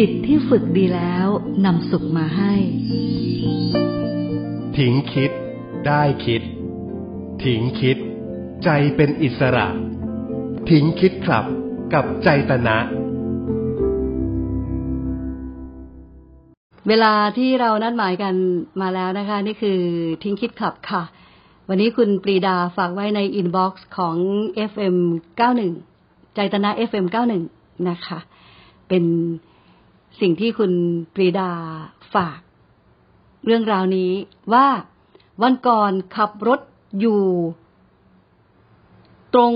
จิตที่ฝึกดีแล้วนำสุขมาให้ ทิ้งคิด ได้คิด ทิ้งคิด ใจเป็นอิสระ ทิ้งคิดครับกับใจตนะ เวลาที่เรานัดหมายกันมาแล้วนะคะ นี่คือทิ้งคิดขับค่ะ วันนี้คุณปรีดาฝากไว้ใน inbox ของ FM 91 ใจตนะ FM 91 นะคะ เป็น สิ่งที่คุณปรีดาฝาก เรื่องราวนี้ว่าวันก่อนขับรถอยู่ ตรง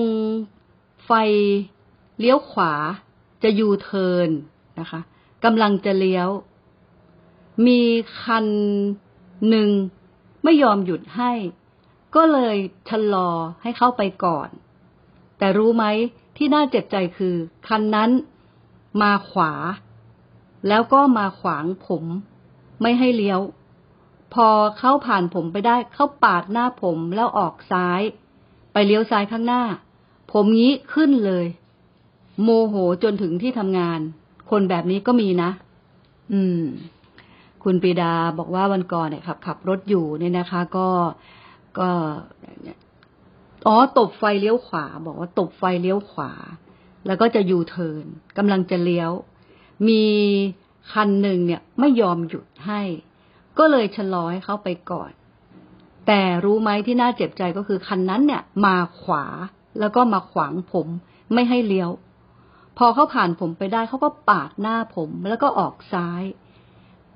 ไฟเลี้ยวขวาจะยูเทินนะคะกำลังจะเลี้ยว มีคันหนึ่งไม่ยอมหยุดให้ ก็เลยชะลอให้เข้าไปก่อน แต่รู้ไหมที่น่าเจ็บใจคือ คันนั้นมาขวา แล้วก็มาขวางผม ไม่ให้เลี้ยว พอเขาผ่านผมไปได้ เขาปาดหน้าผมแล้วออกซ้าย ไปเลี้ยวซ้ายข้างหน้า ผมงี้ขึ้นเลย โมโหจนถึงที่ทำงาน คนแบบนี้ก็มีนะ อืม คุณปีดาบอกว่าวันก่อนเนี่ยขับขับรถอยู่เนี่ยนะคะ ก็ก็อ๋อตบไฟเลี้ยวขวา บอกว่าตบไฟเลี้ยวขวา แล้วก็จะยูเทิร์นกำลังจะเลี้ยว มีคันหนึ่งเนี่ยไม่ยอมหยุดให้ ก็เลยชะลอให้เขาไปก่อน แต่รู้ไหมที่น่าเจ็บใจก็คือคันนั้นเนี่ย มาขวาแล้วก็มาขวางผมไม่ให้เลี้ยว พอเขาผ่านผมไปได้เขาก็ปาดหน้าผมแล้วก็ออกซ้าย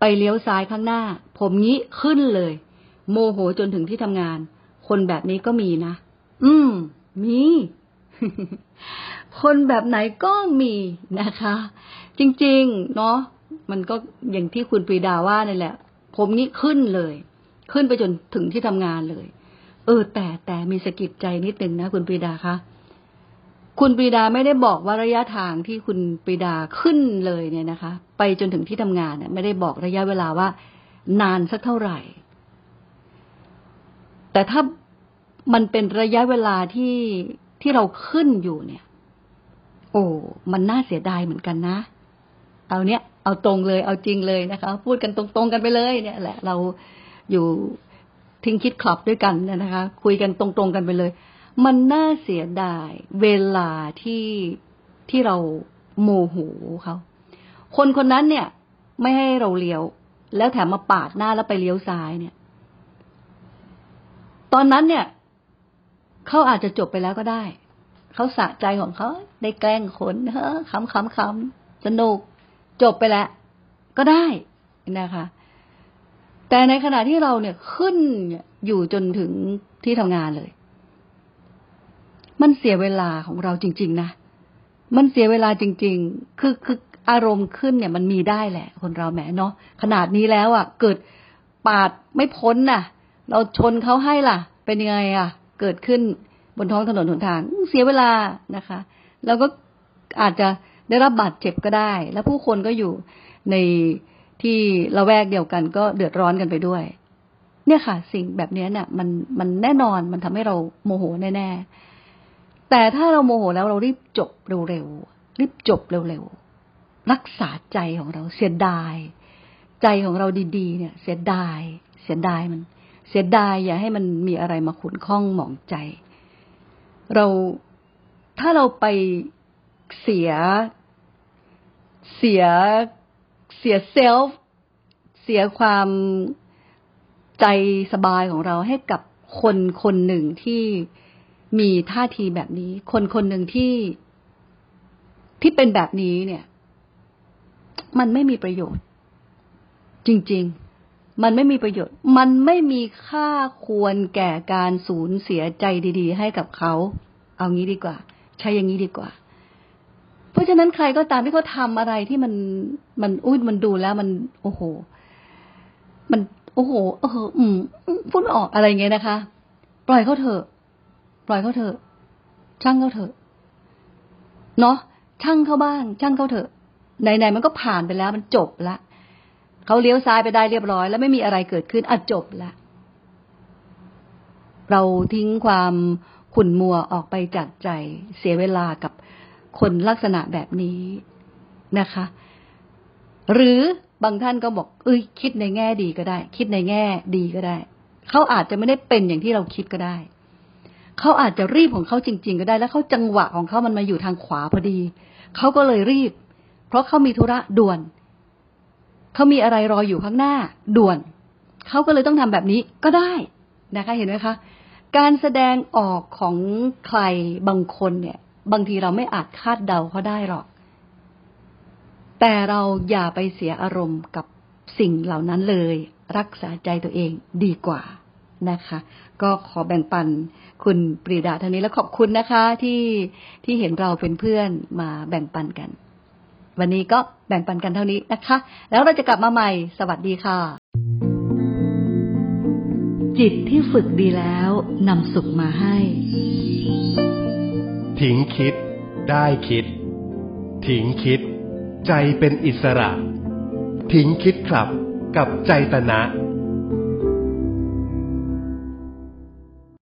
ไปเลี้ยวซ้ายข้างหน้า ผมงี้ขึ้นเลย โมโหจนถึงที่ทำงาน คนแบบนี้ก็มีนะ อืม มี คนแบบไหนก็มีนะคะ จริง ๆ เนาะมันก็อย่างที่คุณปรีดาว่านี่แหละ ผมนี่ขึ้นเลย ขึ้นไปจนถึงที่ทำงานเลย เออ แต่แต่มีสะกิดใจนิดนึงนะคุณปรีดาคะคุณปรีดาไม่ได้บอกว่าระยะทางที่คุณปรีดาขึ้นเลยเนี่ยนะคะ ไปจนถึงที่ทำงานเนี่ยไม่ได้บอกระยะเวลาว่า นานสักเท่าไหร่ แต่ถ้ามันเป็นระยะเวลาที่ ที่เราขึ้นอยู่เนี่ย โอ้มันน่าเสียดายเหมือนกันนะ เอาเนี้ยเอาตรงเลยเอาจริงเลยนะคะ พูดกันตรงๆกันไปเลย เนี่ยแหละ เราอยู่ทิ้งคิดคลับด้วยกันนะคะ คุยกันตรงๆกันไปเลย มันน่าเสียดาย เวลาที่ที่เราโมโหเขาคนคนนั้นเนี่ย ไม่ให้เราเลี้ยว แล้วแถมมาปาดหน้าแล้วไปเลี้ยวซ้ายเนี่ย ตอนนั้นเนี่ย เขาอาจจะจบไปแล้วก็ได้ เขาสะใจของเขาได้แกล้งคนเฮ้อขำขำขำสนุก จบไปแล้ว ก็ได้นะคะ แต่ในขณะที่เราเนี่ยขึ้นอยู่จนถึงที่ทำงานเลย มันเสียเวลาของเราจริง ๆ นะ มันเสียเวลาจริง ๆ คือคืออารมณ์ขึ้นเนี่ย มันมีได้แหละ คนเราแหมเนาะขนาดนี้แล้วอะ เกิดปาดไม่พ้นน่ะ เราชนเขาให้ล่ะ เป็นยังไงอะ เกิดขึ้นบนท้องถนนหนทางเสียเวลานะคะ แล้วก็อาจจะได้รับบาดเจ็บก็ได้ แล้วผู้คนก็อยู่ในที่ละแวกเดียวกันก็เดือดร้อนกันไปด้วย เนี่ยค่ะ สิ่งแบบนี้เนี่ยมันมันแน่นอนมันทำให้เราโมโหแน่ๆแต่ถ้าเราโมโหแล้วเรารีบจบเร็วๆรีบจบเร็วๆรักษาใจของเราเสียดาย ใจของเราดีๆ เนี่ย เสียดาย เสียดายมัน เสียดายอย่าให้มันมีอะไรมาขุนข้องหมองใจ เราถ้าเราไปเสีย เสียเสียเซลฟ์เสียความใจสบายของเราให้กับคนคนหนึ่งที่มีท่าทีแบบนี้ คนคนหนึ่งที่ที่เป็นแบบนี้เนี่ย มันไม่มีประโยชน์ จริง ๆ มันไม่มีประโยชน์ มันไม่มีค่าควรแก่การสูญเสียใจดี ๆ ให้กับเขา เอางี้ดีกว่า ใช้อย่างนี้ดีกว่า เพราะฉะนั้นใครก็ตามที่เขาทำอะไรที่มันมันอุ้ยมันดูแล้วมัน โอ้โห มันโอ้โหเอออืมพูดไม่ออกอะไรเงี้ยนะคะ ปล่อยเขาเถอะ ปล่อยเขาเถอะ ช่างเขาเถอะ เนาะช่างเขาบ้าง ช่างเขาเถอะไหนๆมันก็ผ่านไปแล้วมันจบละ เขาเลี้ยวซ้ายไปได้เรียบร้อย แล้วไม่มีอะไรเกิดขึ้นอะจบละเราทิ้งความขุ่นมัวออกไปจากใจ เสียเวลากับคนลักษณะแบบนี้นะคะ หรือบางท่านก็บอก เอ้ย คิดในแง่ดีก็ได้ คิดในแง่ดีก็ได้ เขาอาจจะไม่ได้เป็นอย่างที่เราคิดก็ได้ เขาอาจจะรีบของเขาจริง ๆ ก็ได้ แล้วเขาจังหวะของเขามันมาอยู่ทางขวาพอดี เขาก็เลยรีบ เพราะเขามีธุระด่วน เขามีอะไรรออยู่ข้างหน้า ด่วน เขาก็เลยต้องทำแบบนี้ก็ได้นะคะ เห็นไหมคะ การแสดงออกของใครบางคนเนี่ย บางทีเราไม่อาจคาดเดาเขาได้หรอก แต่เราอย่าไปเสียอารมณ์กับสิ่งเหล่านั้นเลย รักษาใจตัวเองดีกว่านะคะ ก็ขอแบ่งปันคุณปรีดาท่านี้แล้วขอบคุณนะคะ ที่ที่เห็นเราเป็นเพื่อนมาแบ่งปันกัน วันนี้ก็แบ่งปันกันเท่านี้นะคะ แล้วเราจะกลับมาใหม่ สวัสดีค่ะ จิตที่ฝึกดีแล้วนำสุขมาให้ ทิ้งคิด ได้คิด ทิ้งคิด ใจเป็นอิสระ ทิ้งคิดครับ กับใจตนะ